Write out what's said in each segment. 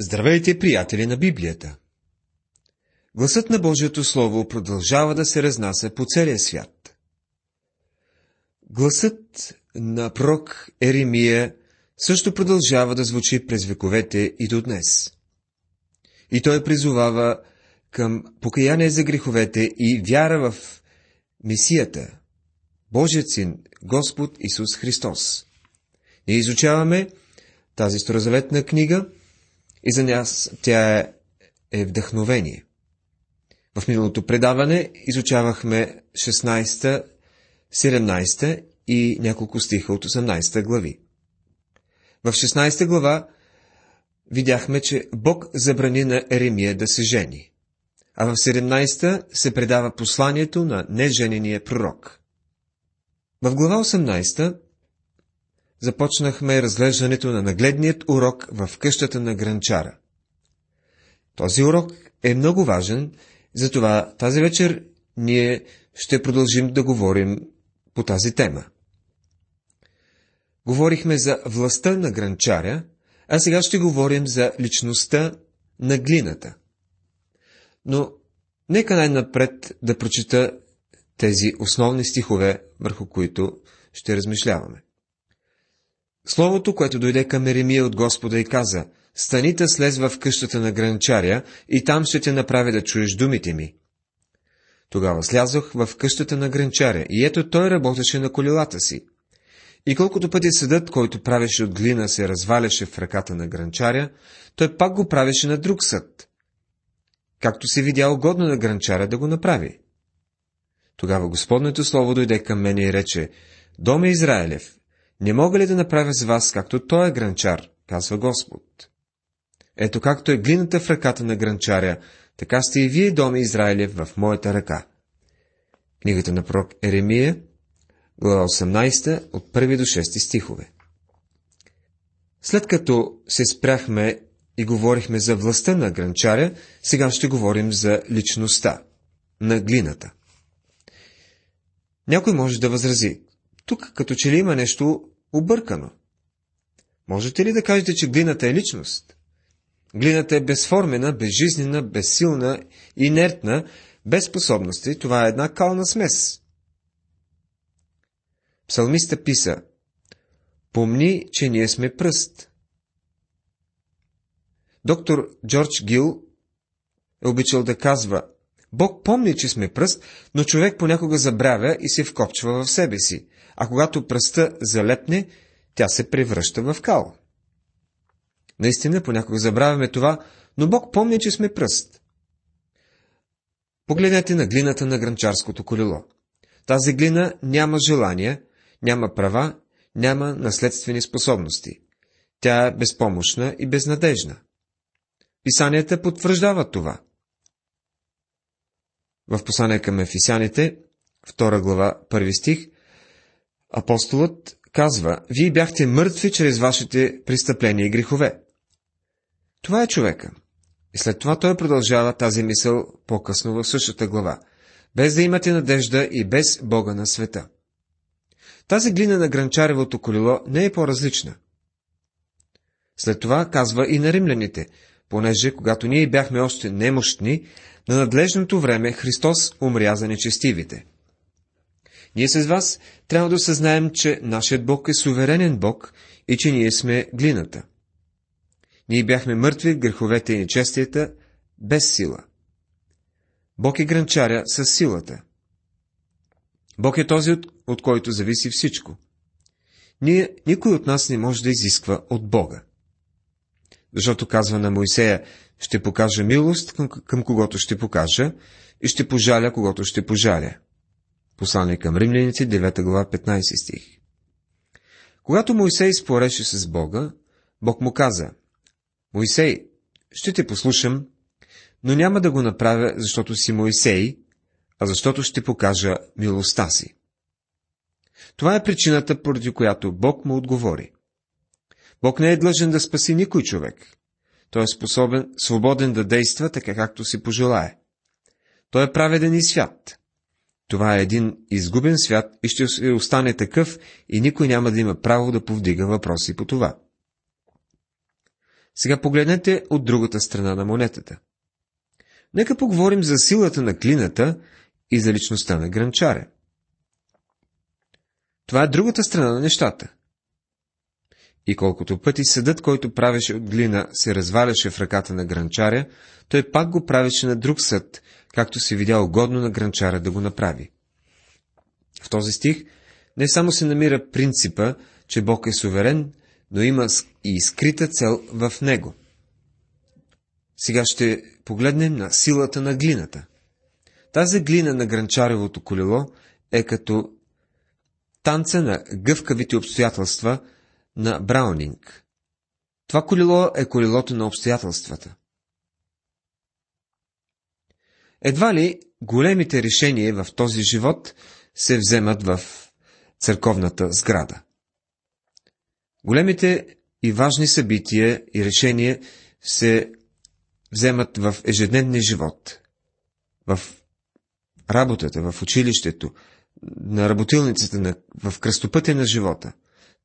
Здравейте, приятели на Библията! Гласът на Божието Слово продължава да се разнася по целия свят. Гласът на пророк Еремия също продължава да звучи през вековете и до днес. И той призовава към покаяние за греховете и вяра в Месията, Божият син, Господ Исус Христос. Ние изучаваме тази старозаветна книга – и за нас тя е, е вдъхновение. В миналото предаване изучавахме 16, 17 и няколко стиха от 18 глави. В 16 глава видяхме, че Бог забрани на Еремия да се жени, а в 17 се предава посланието на неженения пророк. В глава 18 започнахме разглеждането на нагледният урок в къщата на гранчара. Този урок е много важен, затова тази вечер ние ще продължим да говорим по тази тема. Говорихме за властта на гранчаря, а сега ще говорим за личността на глината. Но нека най-напред да прочита тези основни стихове, върху които ще размишляваме. Словото, което дойде към Еремия от Господа и каза, Станита слезва в къщата на гранчаря и там ще те направя да чуеш думите ми. Тогава слязох в къщата на гранчаря и ето той работеше на колелата си. И колкото пъти съдът, който правеше от глина, се разваляше в ръката на гранчаря, той пак го правеше на друг съд. Както се видя угодно на гранчаря да го направи. Тогава Господното Слово дойде към мене и рече, Доме Израилев, не мога ли да направя с вас, както той е гранчар, казва Господ. Ето както е глината в ръката на гранчаря, така сте и вие, доме Израилев, в моята ръка. Книгата на пророк Еремия, глава 18, от 1 до 6 стихове. След като се спряхме и говорихме за властта на гранчаря, сега ще говорим за личността на глината. Някой може да възрази. Тук като че ли има нещо объркано. Можете ли да кажете, че глината е личност? Глината е безформена, безжизнена, безсилна, инертна, без способности. Това е една кална смес. Псалмиста писа Помни, че ние сме пръст. Доктор Джордж Гил е обичал да казва Бог помни, че сме пръст, но човек понякога забравя и се вкопчва в себе си а когато пръста залепне, тя се превръща в кал. Наистина, понякога забравяме това, но Бог помни, че сме пръст. Погледнете на глината на гранчарското колело. Тази глина няма желания, няма права, няма наследствени способности. Тя е безпомощна и безнадежна. Писанията потвърждават това. В послание към Ефисяните, 2 глава, 1 стих, Апостолът казва, вие бяхте мъртви чрез вашите престъпления и грехове. Това е човека. И след това той продължава тази мисъл по-късно в същата глава. Без да имате надежда и без Бога на света. Тази глина на гранчаревото колело не е по-различна. След това казва и на римляните, понеже когато ние бяхме още немощни, на надлежното време Христос умря за нечестивите. Ние с вас трябва да осъзнаем, че нашият Бог е суверенен Бог и че ние сме глината. Ние бяхме мъртви в греховете и нечестията, без сила. Бог е гранчаря с силата. Бог е този, от, от който зависи всичко. Ние, никой от нас не може да изисква от Бога. Защото казва на Моисея, ще покажа милост към, към когото ще покажа и ще пожаля когото ще пожаля. Послание към римляници, 9 глава, 15 стих. Когато Моисей спореше с Бога, Бог му каза, Моисей, ще те послушам, но няма да го направя, защото си Моисей, а защото ще покажа милостта си. Това е причината, поради която Бог му отговори. Бог не е длъжен да спаси никой човек. Той е способен, свободен да действа така, както си пожелае. Той е праведен и свят. Това е един изгубен свят и ще остане такъв и никой няма да има право да повдига въпроси по това. Сега погледнете от другата страна на монетата. Нека поговорим за силата на клината и за личността на гранчаря. Това е другата страна на нещата. И колкото пъти съдът, който правеше от глина, се разваляше в ръката на гранчаря, той пак го правеше на друг съд, както се видя угодно на гранчара да го направи. В този стих не само се намира принципа, че Бог е суверен, но има и скрита цел в него. Сега ще погледнем на силата на глината. Тази глина на гранчаревото колело е като танца на гъвкавите обстоятелства на Браунинг. Това колело е колелото на обстоятелствата. Едва ли големите решения в този живот се вземат в църковната сграда. Големите и важни събития и решения се вземат в ежедневния живот, в работата, в училището, на работилницата, в кръстопътя на живота.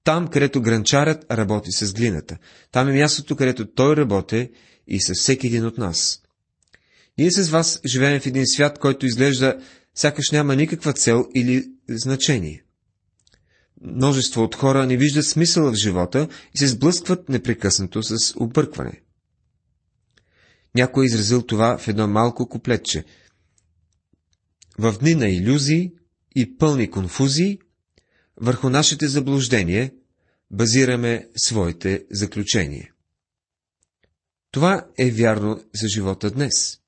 Там, където гранчарят работи с глината. Там е мястото, където той работи и с всеки един от нас. Ние с вас живеем в един свят, който изглежда сякаш няма никаква цел или значение. Множество от хора не виждат смисъл в живота и се сблъскват непрекъснато с объркване. Някой е изразил това в едно малко куплетче. В дни на иллюзии и пълни конфузии, върху нашите заблуждения базираме своите заключения. Това е вярно за живота днес.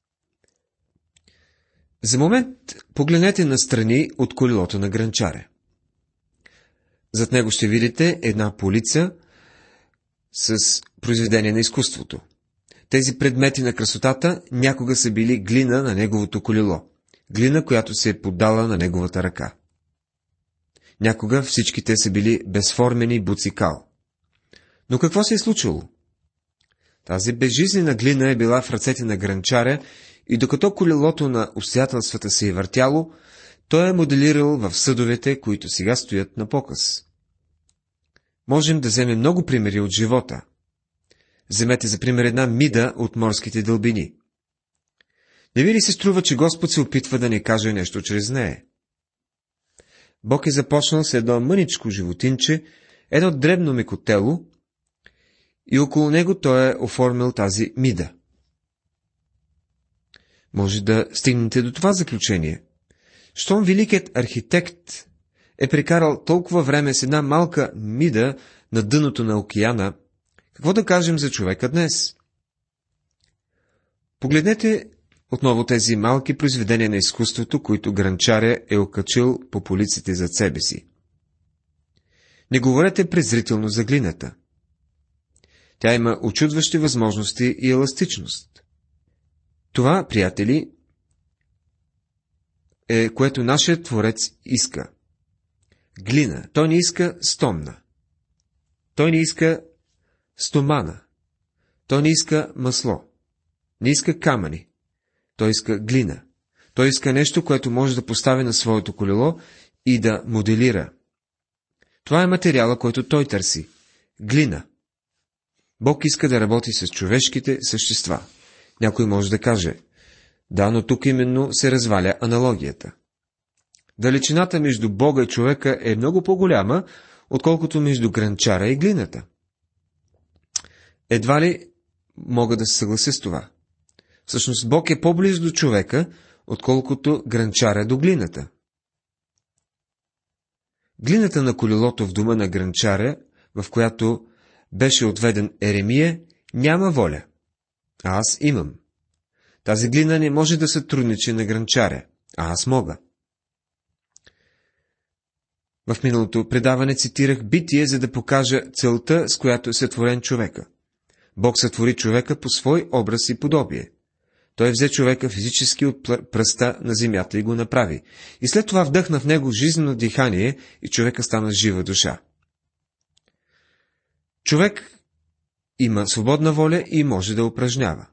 За момент погледнете настрани от колелото на гранчаря. Зад него ще видите една полица с произведение на изкуството. Тези предмети на красотата някога са били глина на неговото колело. Глина, която се е поддала на неговата ръка. Някога всички те са били безформени буцикал. Но какво се е случило? Тази безжизнена глина е била в ръцете на гранчаря и докато колелото на обстоятелствата се е въртяло, той е моделирал в съдовете, които сега стоят на показ. Можем да вземем много примери от живота. Вземете за пример една мида от морските дълбини. Не ви ли се струва, че Господ се опитва да ни каже нещо чрез нея? Бог е започнал с едно мъничко животинче, едно дребно мекотело, и около него той е оформил тази мида. Може да стигнете до това заключение. Щом великият архитект е прекарал толкова време с една малка мида на дъното на океана, какво да кажем за човека днес? Погледнете отново тези малки произведения на изкуството, които гранчаря е окачил по полиците зад себе си. Не говорете презрително за глината. Тя има очудващи възможности и еластичност. Това, приятели, е което нашият Творец иска. Глина. Той не иска стомна. Той не иска стомана. Той не иска масло. Не иска камъни. Той иска глина. Той иска нещо, което може да постави на своето колело и да моделира. Това е материала, който той търси. Глина. Бог иска да работи с човешките същества. Някой може да каже, да, но тук именно се разваля аналогията. Далечината между Бога и човека е много по-голяма, отколкото между гранчара и глината. Едва ли мога да се съглася с това. Всъщност Бог е по-близо до човека, отколкото гранчара до глината. Глината на колелото в дома на гранчаря, в която беше отведен Еремия, няма воля. А аз имам. Тази глина не може да се трудничи на гранчаря, а аз мога. В миналото предаване цитирах битие, за да покажа целта, с която е сътворен човека. Бог сътвори човека по свой образ и подобие. Той взе човека физически от пръста на земята и го направи. И след това вдъхна в него жизнено дихание и човека стана жива душа. Човек има свободна воля и може да упражнява.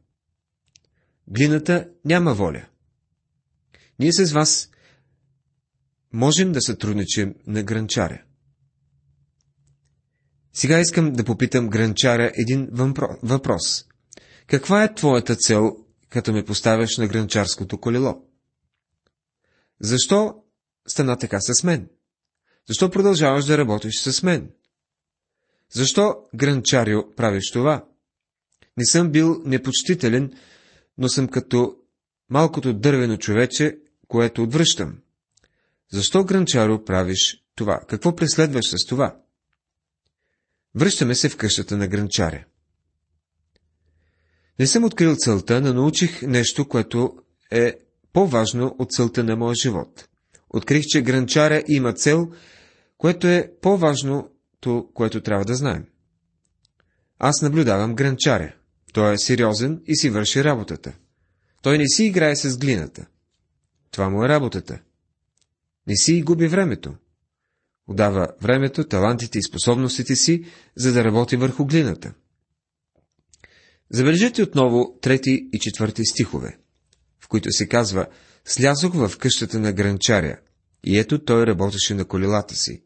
Глината няма воля. Ние с вас можем да сътрудничим на гранчаря. Сега искам да попитам гранчаря един въпрос. Каква е твоята цел, като ме поставяш на гранчарското колело? Защо стана така с мен? Защо продължаваш да работиш с мен? Защо, гранчарио, правиш това? Не съм бил непочтителен, но съм като малкото дървено човече, което отвръщам. Защо, гранчаро, правиш това? Какво преследваш с това? Връщаме се в къщата на гранчаря. Не съм открил целта, но научих нещо, което е по-важно от целта на моя живот. Открих, че гранчаря има цел, което е по-важното, което трябва да знаем. Аз наблюдавам гранчаря. Той е сериозен и си върши работата. Той не си играе с глината. Това му е работата. Не си и губи времето. Отдава времето, талантите и способностите си, за да работи върху глината. Забележете отново трети и четвърти стихове, в които се казва «Слязох в къщата на гранчаря, и ето той работеше на колелата си.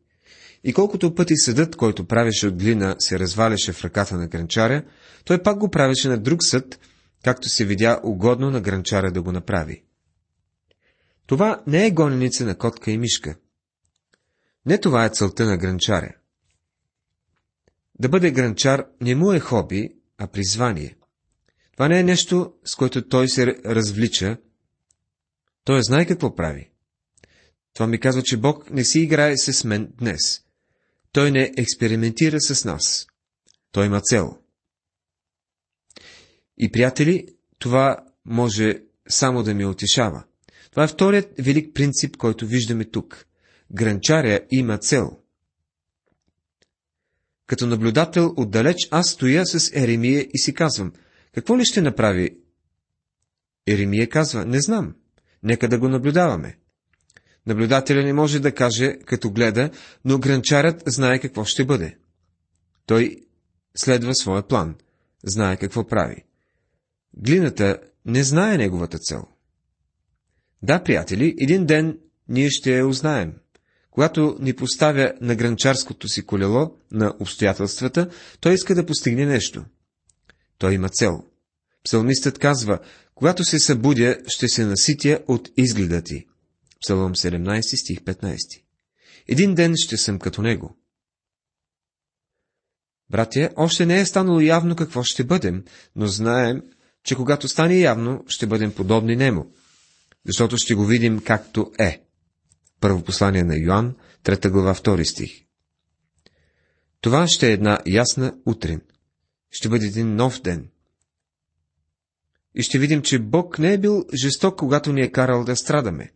И колкото пъти съдът, който правеше от глина, се разваляше в ръката на гранчаря, той пак го правеше на друг съд, както се видя угодно на гранчаря да го направи. Това не е гоненица на котка и мишка. Не това е целта на гранчаря. Да бъде гранчар не му е хоби, а призвание. Това не е нещо, с което той се развлича. Той знае какво прави. Това ми казва, че Бог не си играе с мен днес. Той не експериментира с нас. Той има цел. И, приятели, това може само да ми утешава. Това е вторият велик принцип, който виждаме тук. Гранчаря има цел. Като наблюдател отдалеч аз стоя с Еремия и си казвам, какво ли ще направи? Еремия казва, не знам, нека да го наблюдаваме. Наблюдателя не може да каже, като гледа, но гранчарят знае какво ще бъде. Той следва своя план, знае какво прави. Глината не знае неговата цел. Да, приятели, един ден ние ще я узнаем. Когато ни поставя на гранчарското си колело, на обстоятелствата, той иска да постигне нещо. Той има цел. Псалмистът казва, когато се събудя, ще се наситя от изгледа ти. Псалом 17, стих 15. Един ден ще съм като него. Братя, още не е станало явно какво ще бъдем, но знаем, че когато стане явно, ще бъдем подобни нему, защото ще го видим както е. Първо послание на Йоанн, 3 глава, 2 стих. Това ще е една ясна утрин. Ще бъде един нов ден. И ще видим, че Бог не е бил жесток, когато ни е карал да страдаме.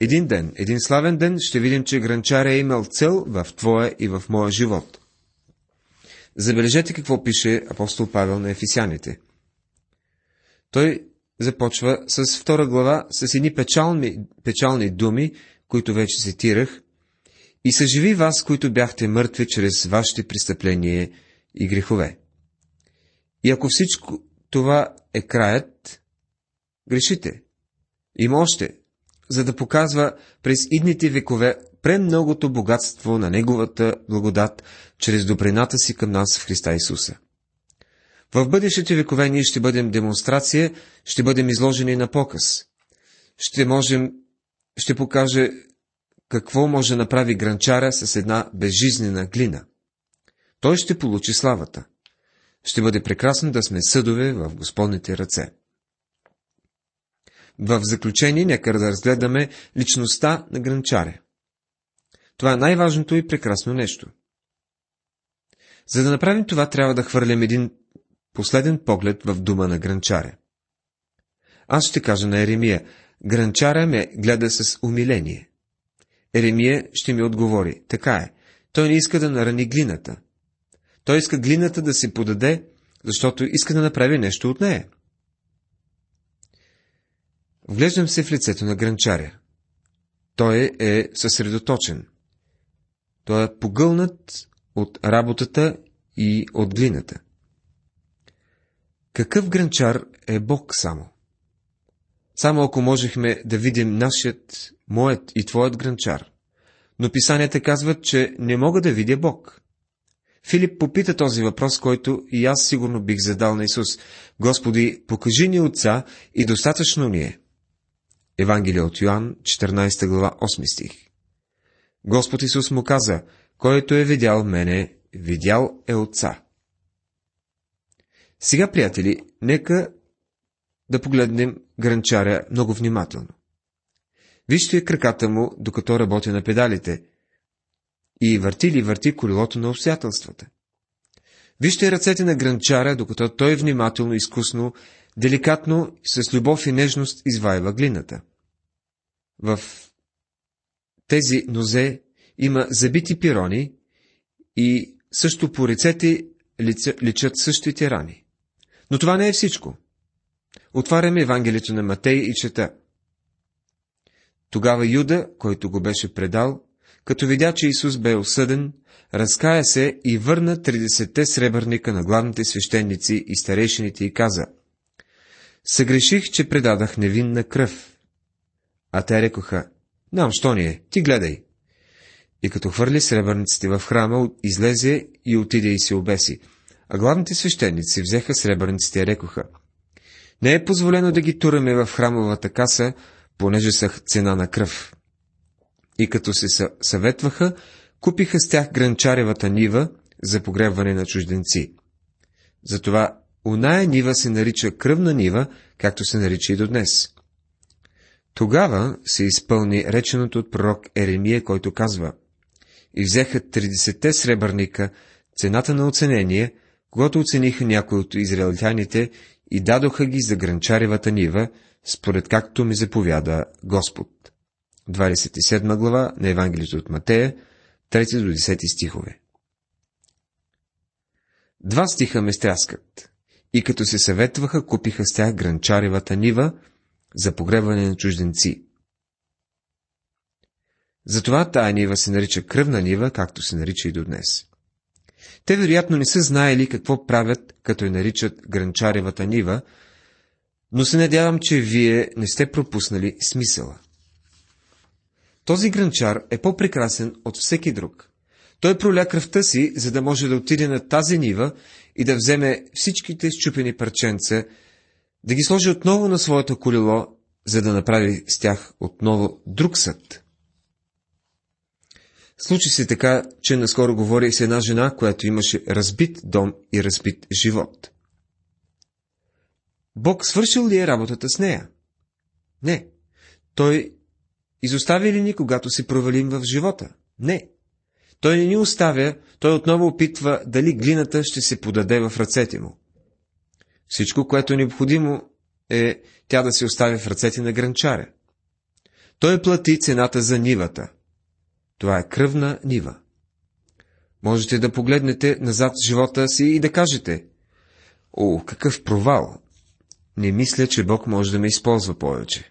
Един ден, един славен ден, ще видим, че гранчаря е имал цел в твоя и в моя живот. Забележете какво пише апостол Павел на ефисяните. Той започва с втора глава, с едни печални, печални думи, които вече цитирах, и съживи вас, които бяхте мъртви чрез вашите престъпления и грехове. И ако всичко това е краят, грешите. Има още, за да показва през идните векове премногото богатство на Неговата благодат чрез добрината си към нас в Христа Исуса. В бъдещите векове ние ще бъдем демонстрация, ще бъдем изложени на показ. Ще можем, ще покаже какво може да направи гранчара с една безжизнена глина. Той ще получи славата. Ще бъде прекрасно да сме съдове в Господните ръце. В заключение, нека да разгледаме личността на гранчаря. Това е най-важното и прекрасно нещо. За да направим това, трябва да хвърлям един последен поглед в дума на гранчаря. Аз ще кажа на Еремия, гранчаря ме гледа с умиление. Еремия ще ми отговори, така е, той не иска да нарани глината. Той иска глината да се подаде, защото иска да направи нещо от нея. Вглеждам се в лицето на гранчаря. Той е съсредоточен. Той е погълнат от работата и от глината. Какъв гранчар е Бог само? Само ако можехме да видим нашият, моят и твоят гранчар. Но писанията казват, че не мога да видя Бог. Филип попита този въпрос, който и аз сигурно бих задал на Исус. Господи, покажи ни Отца и достатъчно ни е. Евангелие от Йоанн, 14 глава, 8 стих. Господ Исус му каза, който е видял мене, видял е Отца. Сега, приятели, нека да погледнем гранчаря много внимателно. Вижте краката му, докато работи на педалите, и върти ли върти колелото на обстоятелствата. Вижте ръцете на гранчара, докато той внимателно, изкусно, деликатно, с любов и нежност извайва глината. В тези нозе има забити пирони и също по ръцете личат същите рани. Но това не е всичко. Отваряме Евангелието на Матей и чета. Тогава Юда, който го беше предал, като видя, че Исус бе осъден, разкая се и върна 30-те сребърника на главните свещеници и старейшините и каза, Съгреших, че предадах невинна кръв. А те рекоха, Нам, що ни е, ти гледай. И като хвърли сребърниците в храма, излезе и отиде и се обеси. А главните свещеници взеха сребърниците и рекоха, Не е позволено да ги тураме в храмовата каса, понеже са цена на кръв и като се съветваха, купиха с тях гранчаревата нива за погребване на чужденци. Затова уная нива се нарича кръвна нива, както се нарича и до днес. Тогава се изпълни реченото от пророк Еремия, който казва И взеха 30 сребърника, цената на оценение, когато оцениха някои от израелтяните и дадоха ги за гранчаревата нива, според както ми заповяда Господ. 27 глава на Евангелието от Матея, 3 до 10 стихове. Два стиха ме стряскат. И като се съветваха, купиха с тях гранчаревата нива за погребване на чужденци. Затова тая нива се нарича кръвна нива, както се нарича и до днес. Те вероятно не са знаели какво правят, като я наричат гранчаревата нива, но се надявам, че вие не сте пропуснали смисъла. Този гранчар е по-прекрасен от всеки друг. Той проля кръвта си, за да може да отиде на тази нива и да вземе всичките щупени парченца, да ги сложи отново на своето колело, за да направи с тях отново друг съд. Случи се така, че наскоро говори с една жена, която имаше разбит дом и разбит живот. Бог свършил ли е работата с нея? Не. Той Изостави ли ни, когато се провалим в живота? Не. Той не ни оставя, той отново опитва дали глината ще се подаде в ръцете му. Всичко, което е необходимо, е тя да се остави в ръцете на гранчаря. Той плати цената за нивата. Това е кръвна нива. Можете да погледнете назад живота си и да кажете, О, какъв провал! Не мисля, че Бог може да ме използва повече.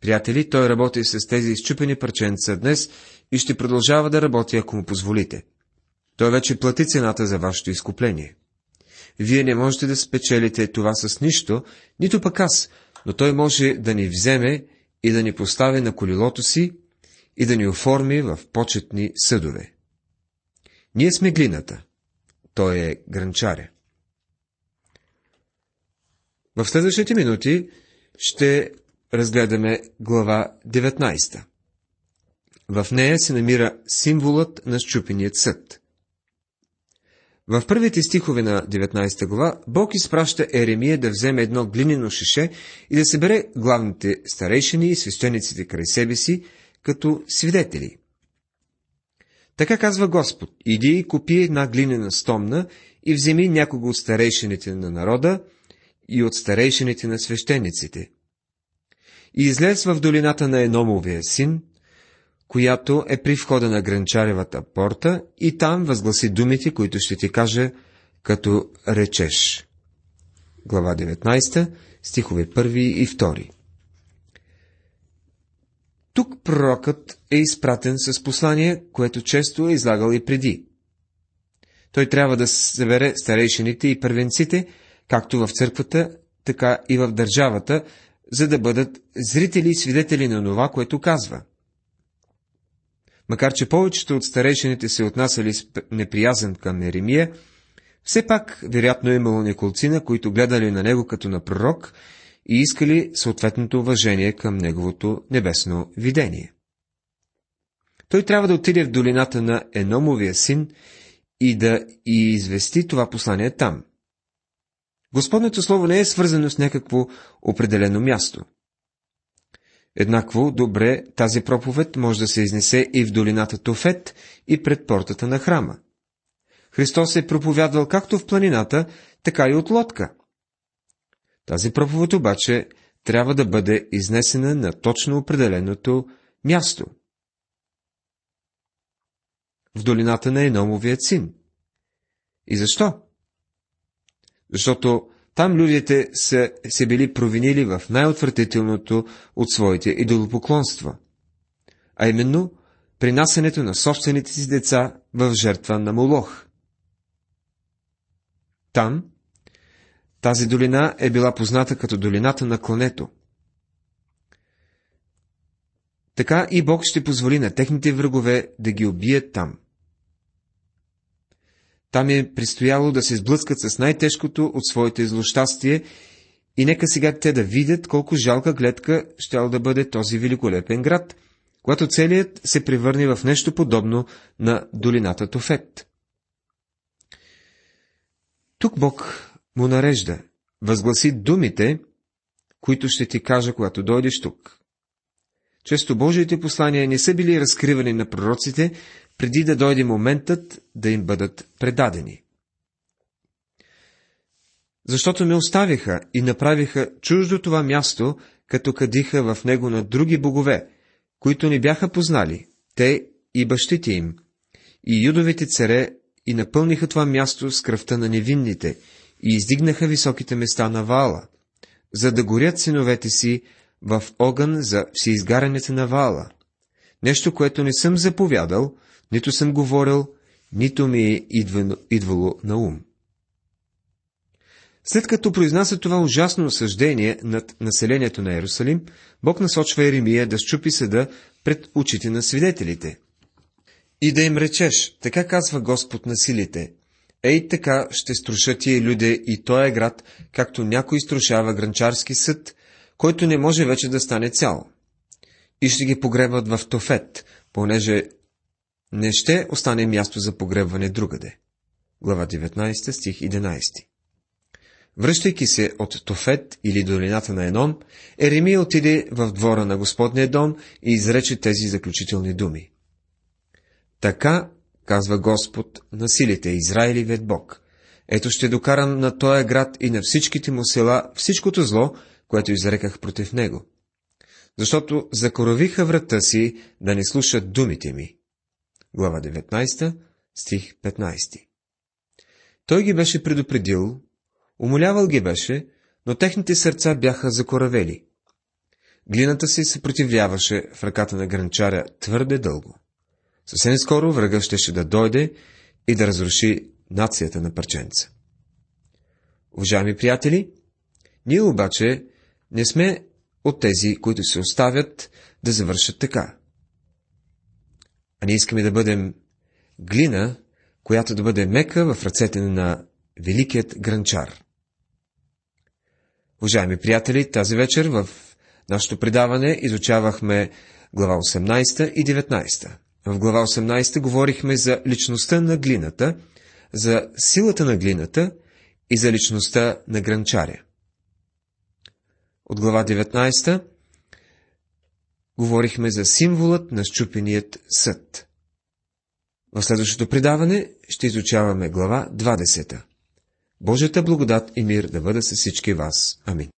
Приятели, той работи с тези изчупени парченца днес и ще продължава да работи, ако му позволите. Той вече плати цената за вашето изкупление. Вие не можете да спечелите това с нищо, нито пък аз, но той може да ни вземе и да ни постави на колелото си и да ни оформи в почетни съдове. Ние сме глината. Той е гранчаря. В следващите минути ще разгледаме глава 19. В нея се намира символът на щупеният съд. В първите стихове на 19 глава Бог изпраща Еремия да вземе едно глинено шише и да събере главните старейшини и свещениците край себе си като свидетели. Така казва Господ, иди и купи една глинена стомна и вземи някого от старейшините на народа и от старейшините на свещениците – и излез в долината на Еномовия син, която е при входа на гранчаревата порта, и там възгласи думите, които ще ти кажа, като речеш. Глава 19, стихове 1 и 2 Тук пророкът е изпратен с послание, което често е излагал и преди. Той трябва да събере старейшините и първенците, както в църквата, така и в държавата, за да бъдат зрители и свидетели на това, което казва. Макар, че повечето от старейшините се отнасяли с неприязен към Еремия, все пак, вероятно е имало неколцина, които гледали на него като на пророк и искали съответното уважение към неговото небесно видение. Той трябва да отиде в долината на Еномовия син и да извести това послание там. Господното слово не е свързано с някакво определено място. Еднакво добре тази проповед може да се изнесе и в долината Тофет и пред портата на храма. Христос е проповядвал както в планината, така и от лодка. Тази проповед обаче трябва да бъде изнесена на точно определеното място. В долината на Еномовия син. И защо? Защото там людите са се били провинили в най-отвратителното от своите идолопоклонства, а именно принасянето на собствените си деца в жертва на Молох. Там тази долина е била позната като долината на клането. Така и Бог ще позволи на техните врагове да ги убият там. Там е предстояло да се сблъскат с най-тежкото от своите злощастие и нека сега те да видят колко жалка гледка щял да бъде този великолепен град, когато целият се превърне в нещо подобно на долината Тофет. Тук Бог му нарежда, възгласи думите, които ще ти кажа, когато дойдеш тук. Често Божиите послания не са били разкривани на пророците, преди да дойде моментът да им бъдат предадени. Защото ме оставиха и направиха чуждо това място, като кадиха в него на други богове, които не бяха познали, те и бащите им, и юдовите царе, и напълниха това място с кръвта на невинните, и издигнаха високите места на Вала, за да горят синовете си в огън за всеизгарянето на Вала. Нещо, което не съм заповядал, нито съм говорил, нито ми е идвало, на ум. След като произнася това ужасно осъждение над населението на Иерусалим, Бог насочва Еремия да щупи съда пред очите на свидетелите. И да им речеш, така казва Господ на силите, ей така ще струшат тия люде и той е град, както някой струшава гранчарски съд, който не може вече да стане цял. И ще ги погребат в Тофет, понеже не ще остане място за погребване другаде. Глава 19, стих 11 Връщайки се от Тофет или долината на Енон, Еремия отиде в двора на Господния дом и изрече тези заключителни думи. Така, казва Господ на силите, Израилевият Бог. Ето ще докарам на този град и на всичките му села всичкото зло, което изреках против него. Защото закоровиха врата си да не слушат думите ми глава 19, стих 15. Той ги беше предупредил, умолявал ги беше, но техните сърца бяха закоравели. Глината си съпротивляваше в ръката на гранчаря твърде дълго. Съвсем скоро врага щеше да дойде и да разруши нацията на парченца. Уважаеми приятели, ние обаче не сме от тези, които се оставят да завършат така а ние искаме да бъдем глина, която да бъде мека в ръцете на великият гранчар. Уважаеми приятели, тази вечер в нашето предаване изучавахме глава 18 и 19. В глава 18 говорихме за личността на глината, за силата на глината и за личността на гранчаря. От глава 19 говорихме за символът на щупеният съд. В следващото предаване ще изучаваме глава 20. Божията благодат и мир да бъда с всички вас. Амин.